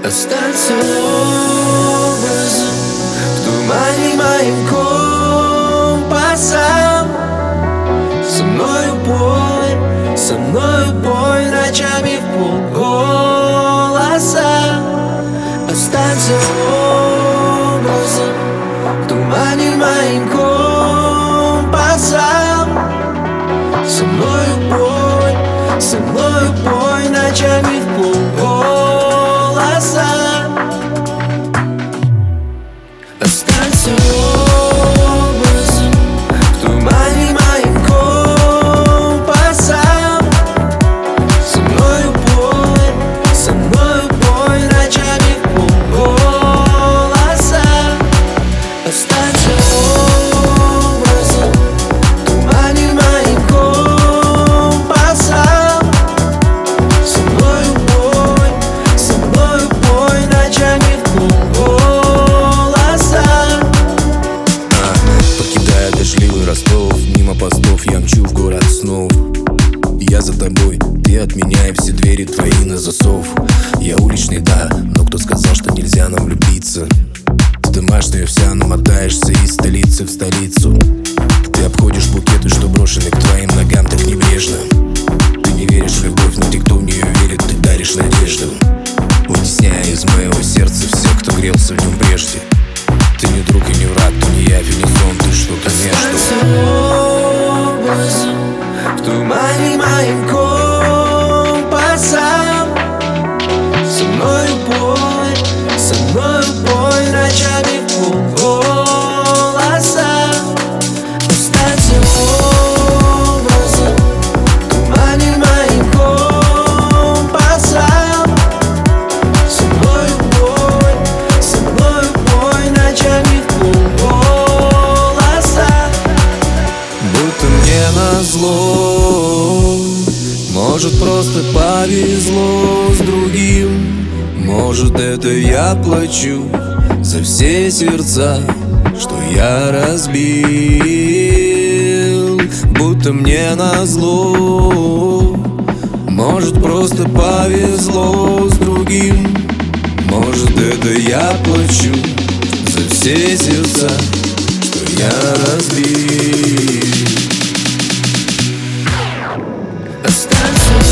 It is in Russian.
I stand to lose двери твои на засов Я уличный, да, но кто сказал, что нельзя нам влюбиться Ты домашняя вся, намотаешься из столицы в столицу. на зло Может просто повезло с другим. Может это я плачу за все сердца, что я разбил. Будто мне на зло Может просто повезло с другим. Может это я плачу за все сердца, что я разбил. understands